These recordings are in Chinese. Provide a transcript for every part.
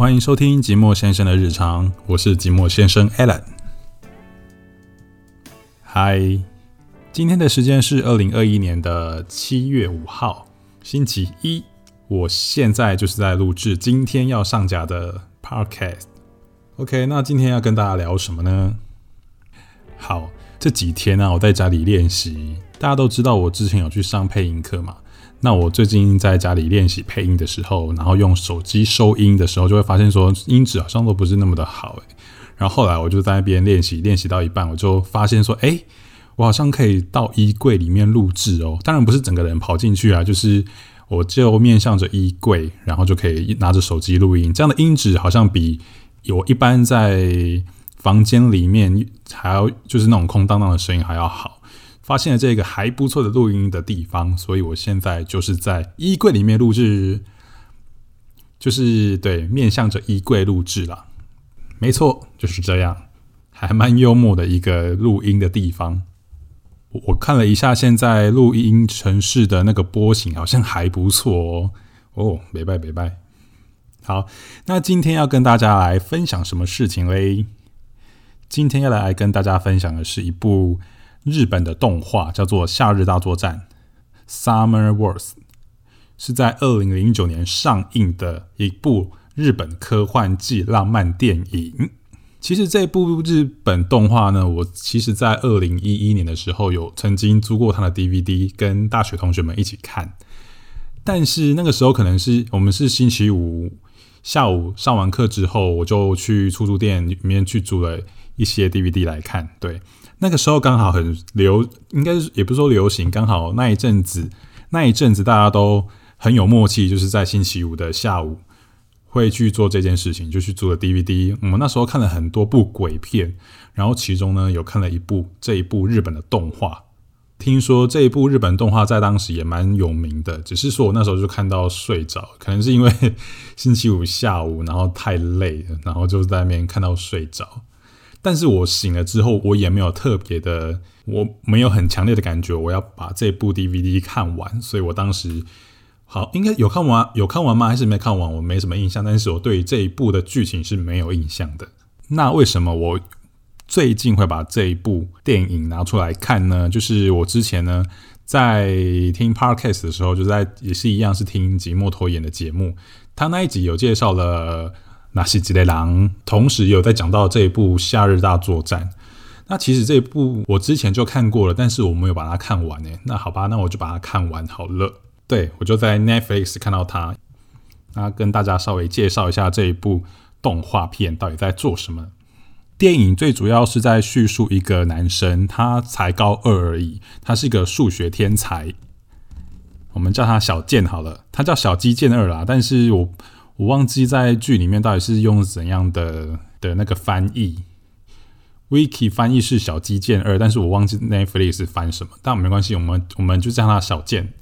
欢迎收听寂寞先生的日常，我是寂寞先生 Alan。嗨，今天的时间是二零二一年的七月五号，星期一。我现在就是在录制今天要上架的 Podcast。OK，那今天要跟大家聊什么呢？好，这几天呢，我在家里练习。大家都知道我之前有去上配音课嘛？那我最近在家里练习配音的时候，然后用手机收音的时候，就会发现说音质好像都不是那么的好。然后后来我就在那边练习，练习到一半，我就发现说，哎，我好像可以到衣柜里面录制哦。当然不是整个人跑进去啊，就是我就面向着衣柜，然后就可以拿着手机录音。这样的音质好像比我一般在房间里面还要就是那种空荡荡的声音还要好。发现了这个还不错的录音的地方，所以我现在就是在衣柜里面录制，就是对面向着衣柜录制了。没错，就是这样，还蛮幽默的一个录音的地方。我看了一下现在录音城市的那个波形，好像还不错哦。哦，没拜没拜。好，那今天要跟大家来分享什么事情嘞？今天要来跟大家分享的是一部。日本的动画叫做《夏日大作战》（Summer Wars），是在二零零九年上映的一部日本科幻纪浪漫电影。其实这部日本动画呢，我其实在二零一一年的时候有曾经租过它的 DVD，跟大学同学们一起看。但是那个时候可能是我们是星期五下午上完课之后，我就去出租店里面去租了一些 DVD 来看。对。那个时候刚好很流，应该是也不是说流行，刚好那一阵子，那一阵子大家都很有默契，就是在星期五的下午会去做这件事情，就去租了 DVD。我们那时候看了很多部鬼片，然后其中呢有看了一部这一部日本的动画。听说这一部日本动画在当时也蛮有名的，只是说我那时候就看到睡着，可能是因为 星期五下午然后太累了，然后就在那边看到睡着。但是我醒了之后，我也没有特别的，我没有很强烈的感觉，我要把这部 DVD 看完。所以我当时好，应该有看完，有看完吗？还是没看完？我没什么印象。但是我对这一部的剧情是没有印象的。那为什么我最近会把这一部电影拿出来看呢？就是我之前呢在听 Podcast 的时候，就在也是一样是听吉莫拖延的节目，他那一集有介绍了。那是吉雷狼，同时也有在讲到这一部《夏日大作战》。那其实这一部我之前就看过了，但是我没有把它看完诶。那好吧，那我就把它看完好了。对我就在 Netflix 看到它，那跟大家稍微介绍一下这一部动画片到底在做什么。电影最主要是在叙述一个男生，他才高二而已，他是一个数学天才，我们叫他小健好了，他叫小鸡健二啦，但是我。我忘记在剧里面到底是用怎样的的那个翻译，Wiki 翻译是小鸡剑二，但是我忘记 Netflix 翻什么，但没关系，我们我们就叫它小剑，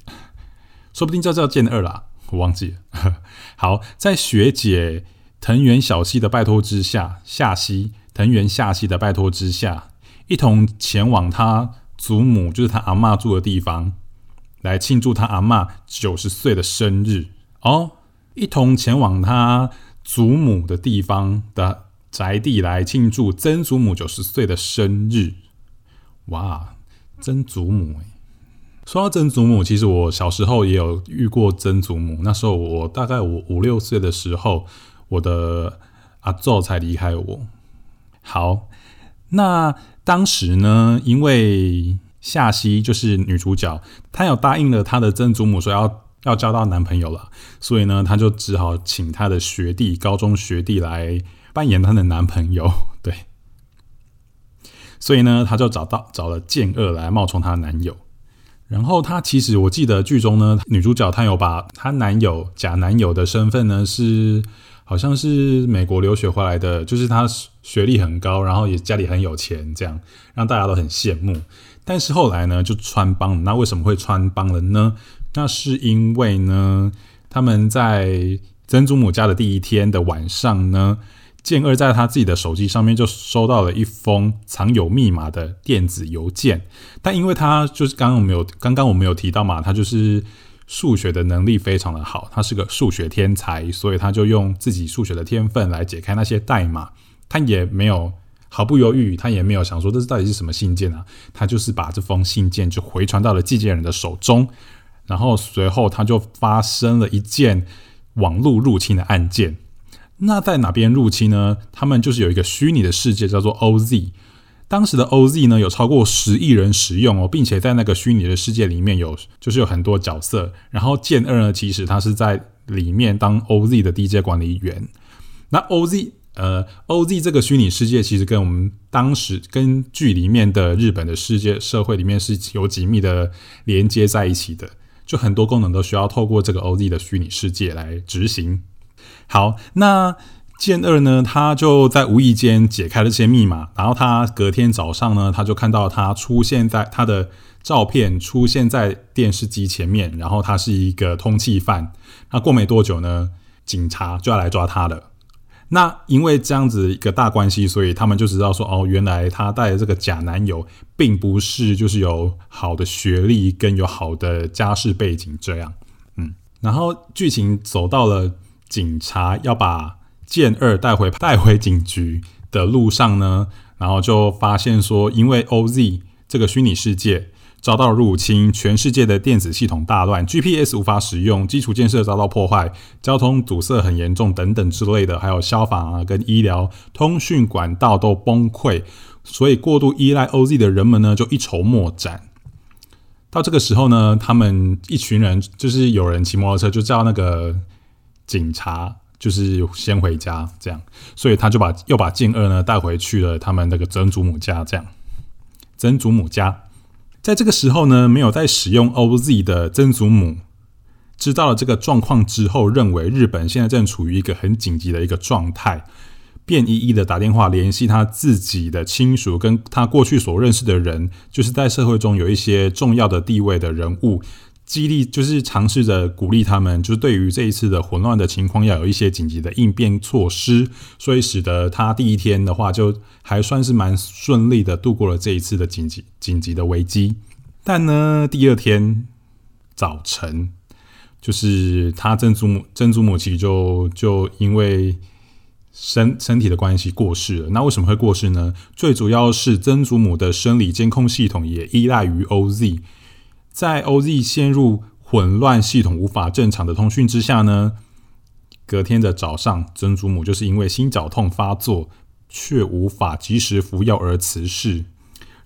说不定就叫剑二啦，我忘记了。好，在学姐藤原小希的拜托之下，夏希藤原夏希的拜托之下，一同前往他祖母，就是他阿妈住的地方，来庆祝他阿妈九十岁的生日哦。一同前往他祖母的地方的宅地来庆祝曾祖母九十岁的生日。哇，曾祖母哎！说到曾祖母，其实我小时候也有遇过曾祖母。那时候我大概五五六岁的时候，我的阿祖才离开我。好，那当时呢，因为夏曦就是女主角，她有答应了她的曾祖母说要。要交到男朋友了，所以呢，她就只好请她的学弟，高中学弟来扮演她的男朋友。对，所以呢，她就找到找了剑二来冒充他男友。然后她其实我记得剧中呢，女主角她有把她男友假男友的身份呢是好像是美国留学回来的，就是他学历很高，然后也家里很有钱，这样让大家都很羡慕。但是后来呢，就穿帮。那为什么会穿帮了呢？那是因为呢，他们在曾祖母家的第一天的晚上呢，健二在他自己的手机上面就收到了一封藏有密码的电子邮件。但因为他就是刚刚我们有刚刚我们有提到嘛，他就是数学的能力非常的好，他是个数学天才，所以他就用自己数学的天分来解开那些代码。他也没有毫不犹豫，他也没有想说这是到底是什么信件啊，他就是把这封信件就回传到了寄件人的手中，然后随后他就发生了一件网络入侵的案件。那在哪边入侵呢？他们就是有一个虚拟的世界叫做 OZ。当时的 OZ 呢，有超过十亿人使用哦，并且在那个虚拟的世界里面有，就是有很多角色。然后剑二呢，其实他是在里面当 OZ 的 DJ 管理员。那 OZ 呃，OZ 这个虚拟世界其实跟我们当时跟剧里面的日本的世界社会里面是有紧密的连接在一起的，就很多功能都需要透过这个 OZ 的虚拟世界来执行。好，那。剑二呢，他就在无意间解开了这些密码，然后他隔天早上呢，他就看到他出现在他的照片出现在电视机前面，然后他是一个通缉犯。那过没多久呢，警察就要来抓他了。那因为这样子一个大关系，所以他们就知道说，哦，原来他带的这个假男友，并不是就是有好的学历跟有好的家世背景这样。嗯，然后剧情走到了警察要把。剑二带回带回警局的路上呢，然后就发现说，因为 OZ 这个虚拟世界遭到入侵，全世界的电子系统大乱，GPS 无法使用，基础建设遭到破坏，交通堵塞很严重等等之类的，还有消防啊跟医疗通讯管道都崩溃，所以过度依赖 OZ 的人们呢，就一筹莫展。到这个时候呢，他们一群人就是有人骑摩托车，就叫那个警察。就是先回家这样，所以他就把又把静二呢带回去了他们那个曾祖母家。这样，曾祖母家在这个时候呢，没有在使用 OZ 的曾祖母知道了这个状况之后，认为日本现在正处于一个很紧急的一个状态，便一一的打电话联系他自己的亲属，跟他过去所认识的人，就是在社会中有一些重要的地位的人物。激励就是尝试着鼓励他们，就是对于这一次的混乱的情况，要有一些紧急的应变措施，所以使得他第一天的话，就还算是蛮顺利的度过了这一次的紧急紧急的危机。但呢，第二天早晨，就是他曾祖母曾祖母其实就就因为身身体的关系过世了。那为什么会过世呢？最主要是曾祖母的生理监控系统也依赖于 OZ。在 OZ 陷入混乱、系统无法正常的通讯之下呢，隔天的早上，曾祖母就是因为心绞痛发作，却无法及时服药而辞世。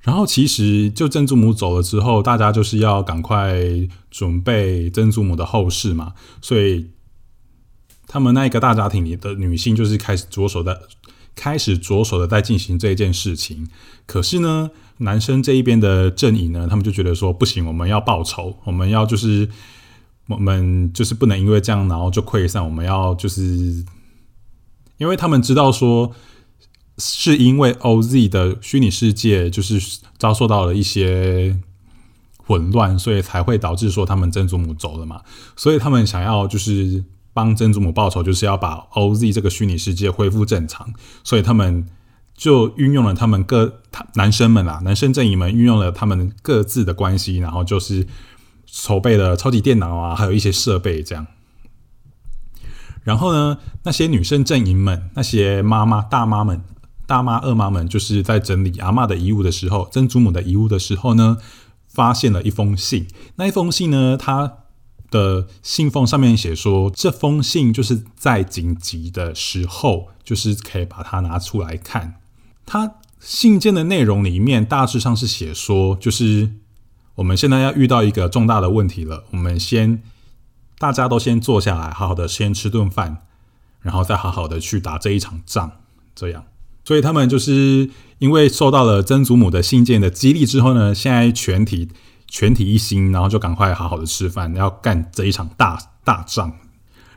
然后，其实就曾祖母走了之后，大家就是要赶快准备曾祖母的后事嘛，所以他们那一个大家庭里的女性就是开始着手的。开始着手的在进行这件事情，可是呢，男生这一边的阵营呢，他们就觉得说不行，我们要报仇，我们要就是我们就是不能因为这样然后就溃散，我们要就是因为他们知道说是因为 OZ 的虚拟世界就是遭受到了一些混乱，所以才会导致说他们曾祖母走了嘛，所以他们想要就是。帮曾祖母报仇，就是要把 OZ 这个虚拟世界恢复正常，所以他们就运用了他们各男生们啊，男生阵营们运用了他们各自的关系，然后就是筹备了超级电脑啊，还有一些设备这样。然后呢，那些女生阵营们，那些妈妈大妈们、大妈二妈们，就是在整理阿妈的遗物的时候，曾祖母的遗物的时候呢，发现了一封信。那一封信呢，它。的信封上面写说，这封信就是在紧急的时候，就是可以把它拿出来看。他信件的内容里面大致上是写说，就是我们现在要遇到一个重大的问题了，我们先大家都先坐下来，好好的先吃顿饭，然后再好好的去打这一场仗。这样，所以他们就是因为受到了曾祖母的信件的激励之后呢，现在全体。全体一心，然后就赶快好好的吃饭，要干这一场大大仗。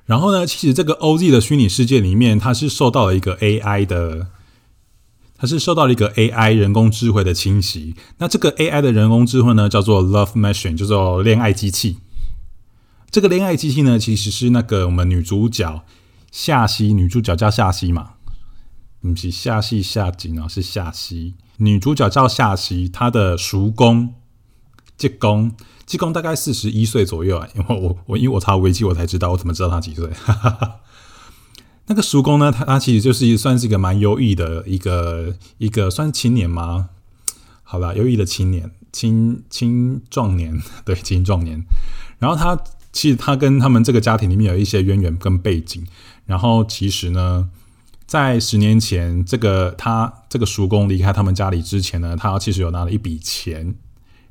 然后呢，其实这个 OZ 的虚拟世界里面，它是受到了一个 AI 的，它是受到了一个 AI 人工智慧的侵袭。那这个 AI 的人工智慧呢，叫做 Love Machine，叫做恋爱机器。这个恋爱机器呢，其实是那个我们女主角夏希，女主角叫夏希嘛，不是夏希夏景啊，是夏希。女主角叫夏希，她的叔公。济公济公大概四十一岁左右啊，因为我我因为我查维基我才知道，我怎么知道他几岁？哈哈哈那个叔公呢，他他其实就是算是一个蛮优异的一个一个算青年吗？好吧，优异的青年，青青壮年，对，青壮年。然后他其实他跟他们这个家庭里面有一些渊源跟背景。然后其实呢，在十年前，这个他这个叔公离开他们家里之前呢，他其实有拿了一笔钱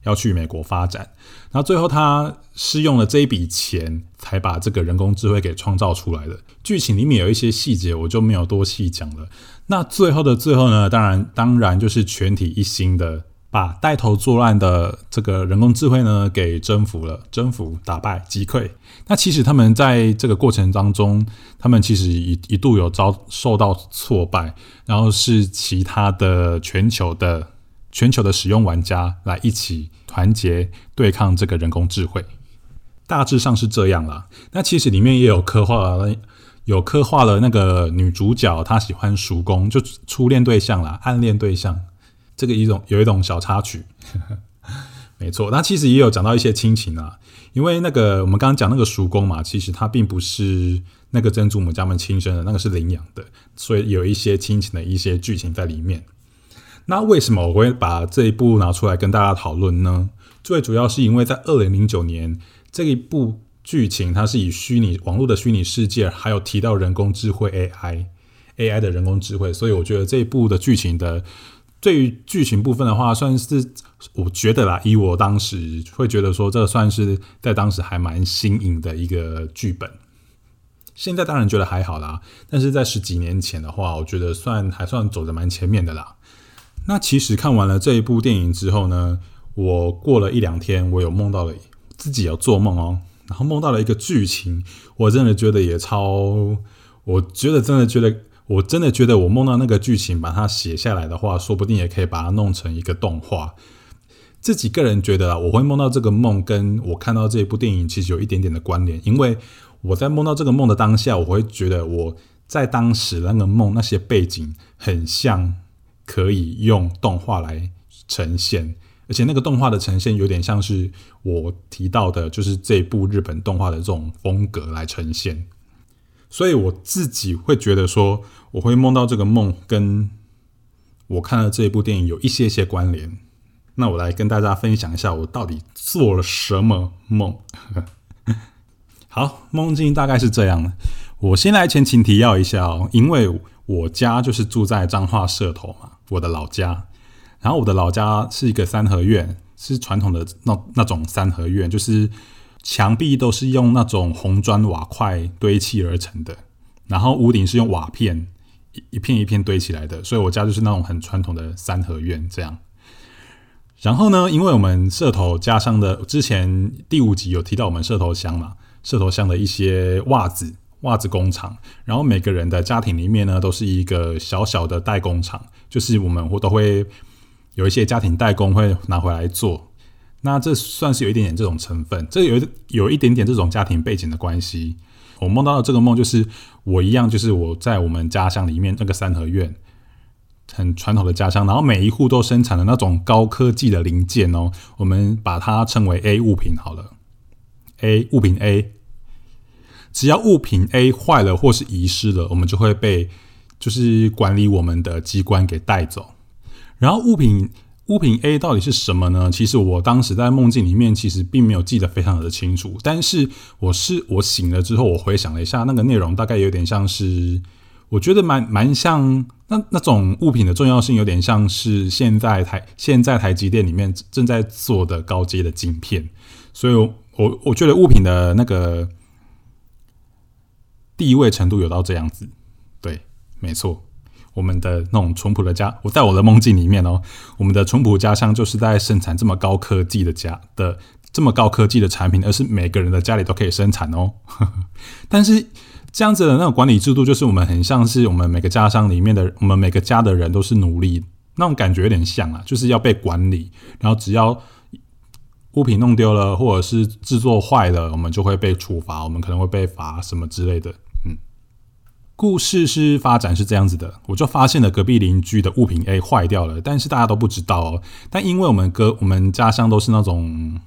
要去美国发展。然后最后他是用了这一笔钱，才把这个人工智慧给创造出来的。剧情里面有一些细节，我就没有多细讲了。那最后的最后呢？当然，当然就是全体一心的把带头作乱的这个人工智慧呢给征服了，征服、打败、击溃。那其实他们在这个过程当中，他们其实一一度有遭受到挫败，然后是其他的全球的全球的使用玩家来一起团结对抗这个人工智慧。大致上是这样啦。那其实里面也有刻画了。有刻画了那个女主角，她喜欢叔公，就初恋对象啦，暗恋对象，这个一种有一种小插曲，没错。那其实也有讲到一些亲情啊，因为那个我们刚刚讲那个叔公嘛，其实他并不是那个曾祖母家们亲生的，那个是领养的，所以有一些亲情的一些剧情在里面。那为什么我会把这一部拿出来跟大家讨论呢？最主要是因为在二零零九年这一部。剧情它是以虚拟网络的虚拟世界，还有提到人工智慧 AI，AI 的人工智慧，所以我觉得这一部的剧情的对于剧情部分的话，算是我觉得啦，以我当时会觉得说，这算是在当时还蛮新颖的一个剧本。现在当然觉得还好啦，但是在十几年前的话，我觉得算还算走的蛮前面的啦。那其实看完了这一部电影之后呢，我过了一两天，我有梦到了自己有做梦哦。然后梦到了一个剧情，我真的觉得也超，我觉得真的觉得，我真的觉得我梦到那个剧情，把它写下来的话，说不定也可以把它弄成一个动画。自己个人觉得啊，我会梦到这个梦，跟我看到这一部电影其实有一点点的关联，因为我在梦到这个梦的当下，我会觉得我在当时那个梦那些背景很像可以用动画来呈现。而且那个动画的呈现有点像是我提到的，就是这部日本动画的这种风格来呈现，所以我自己会觉得说，我会梦到这个梦跟我看了这部电影有一些些关联。那我来跟大家分享一下，我到底做了什么梦。好，梦境大概是这样的。我先来前情提要一下哦，因为我家就是住在彰化社头嘛，我的老家。然后我的老家是一个三合院，是传统的那那种三合院，就是墙壁都是用那种红砖瓦块堆砌而成的，然后屋顶是用瓦片一一片一片堆起来的，所以我家就是那种很传统的三合院这样。然后呢，因为我们社头家乡的之前第五集有提到我们社头乡嘛，社头乡的一些袜子袜子工厂，然后每个人的家庭里面呢都是一个小小的代工厂，就是我们都会。有一些家庭代工会拿回来做，那这算是有一点点这种成分，这有有一点点这种家庭背景的关系。我梦到的这个梦就是我一样，就是我在我们家乡里面那个三合院，很传统的家乡，然后每一户都生产的那种高科技的零件哦，我们把它称为 A 物品好了，A 物品 A，只要物品 A 坏了或是遗失了，我们就会被就是管理我们的机关给带走。然后物品物品 A 到底是什么呢？其实我当时在梦境里面其实并没有记得非常的清楚，但是我是我醒了之后，我回想了一下那个内容，大概有点像是，我觉得蛮蛮像那那种物品的重要性，有点像是现在台现在台积电里面正在做的高阶的晶片，所以我我觉得物品的那个地位程度有到这样子，对，没错。我们的那种淳朴的家，我在我的梦境里面哦，我们的淳朴家乡就是在生产这么高科技的家的这么高科技的产品，而是每个人的家里都可以生产哦。但是这样子的那种管理制度，就是我们很像是我们每个家乡里面的，我们每个家的人都是奴隶，那种感觉有点像啊，就是要被管理，然后只要物品弄丢了或者是制作坏了，我们就会被处罚，我们可能会被罚什么之类的。故事是发展是这样子的，我就发现了隔壁邻居的物品 A 坏掉了，但是大家都不知道哦。但因为我们隔我们家乡都是那种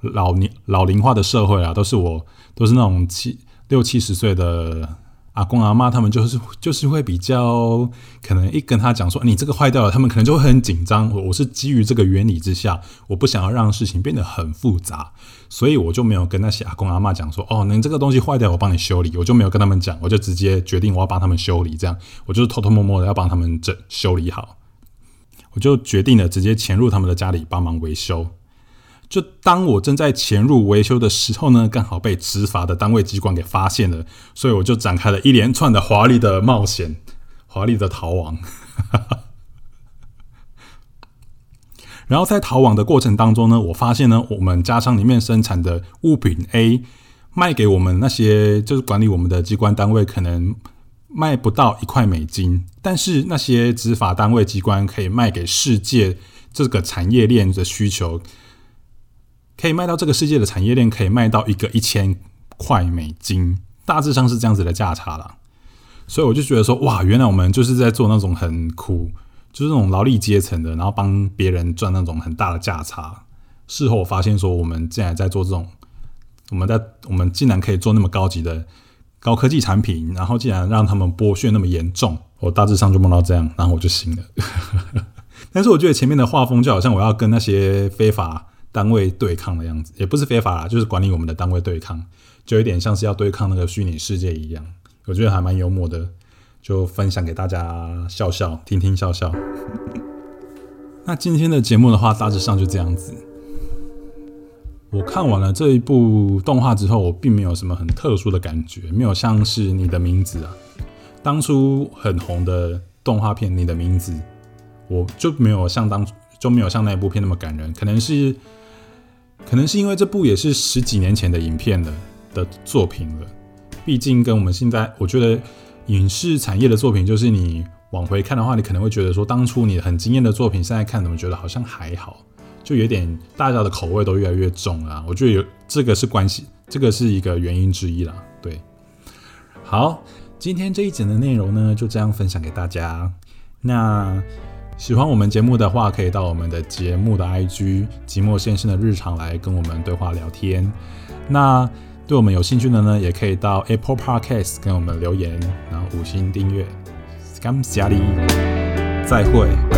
老年老龄化的社会啊，都是我都是那种七六七十岁的。阿公阿妈他们就是就是会比较可能一跟他讲说你这个坏掉了，他们可能就会很紧张。我我是基于这个原理之下，我不想要让事情变得很复杂，所以我就没有跟那些阿公阿妈讲说哦，你这个东西坏掉，我帮你修理。我就没有跟他们讲，我就直接决定我要帮他们修理。这样我就是偷偷摸摸的要帮他们整修理好，我就决定了直接潜入他们的家里帮忙维修。就当我正在潜入维修的时候呢，刚好被执法的单位机关给发现了，所以我就展开了一连串的华丽的冒险，华丽的逃亡。然后在逃亡的过程当中呢，我发现呢，我们家商里面生产的物品 A 卖给我们那些就是管理我们的机关单位，可能卖不到一块美金，但是那些执法单位机关可以卖给世界这个产业链的需求。可以卖到这个世界的产业链，可以卖到一个一千块美金，大致上是这样子的价差了。所以我就觉得说，哇，原来我们就是在做那种很苦，就是那种劳力阶层的，然后帮别人赚那种很大的价差。事后我发现说，我们竟然在做这种，我们在我们竟然可以做那么高级的高科技产品，然后竟然让他们剥削那么严重，我大致上就梦到这样，然后我就醒了。但是我觉得前面的画风就好像我要跟那些非法。单位对抗的样子，也不是非法啦，就是管理我们的单位对抗，就有点像是要对抗那个虚拟世界一样。我觉得还蛮幽默的，就分享给大家笑笑，听听笑笑。那今天的节目的话，大致上就这样子。我看完了这一部动画之后，我并没有什么很特殊的感觉，没有像是你的名字啊，当初很红的动画片《你的名字》，我就没有像当初就没有像那一部片那么感人，可能是。可能是因为这部也是十几年前的影片了的作品了，毕竟跟我们现在，我觉得影视产业的作品，就是你往回看的话，你可能会觉得说，当初你很惊艳的作品，现在看怎么觉得好像还好，就有点大家的口味都越来越重了。我觉得有这个是关系，这个是一个原因之一啦。对，好，今天这一整的内容呢，就这样分享给大家。那。喜欢我们节目的话，可以到我们的节目的 IG“ 寂寞先生的日常”来跟我们对话聊天。那对我们有兴趣的呢，也可以到 Apple Podcast 跟我们留言，然后五星订阅。感谢你，再会。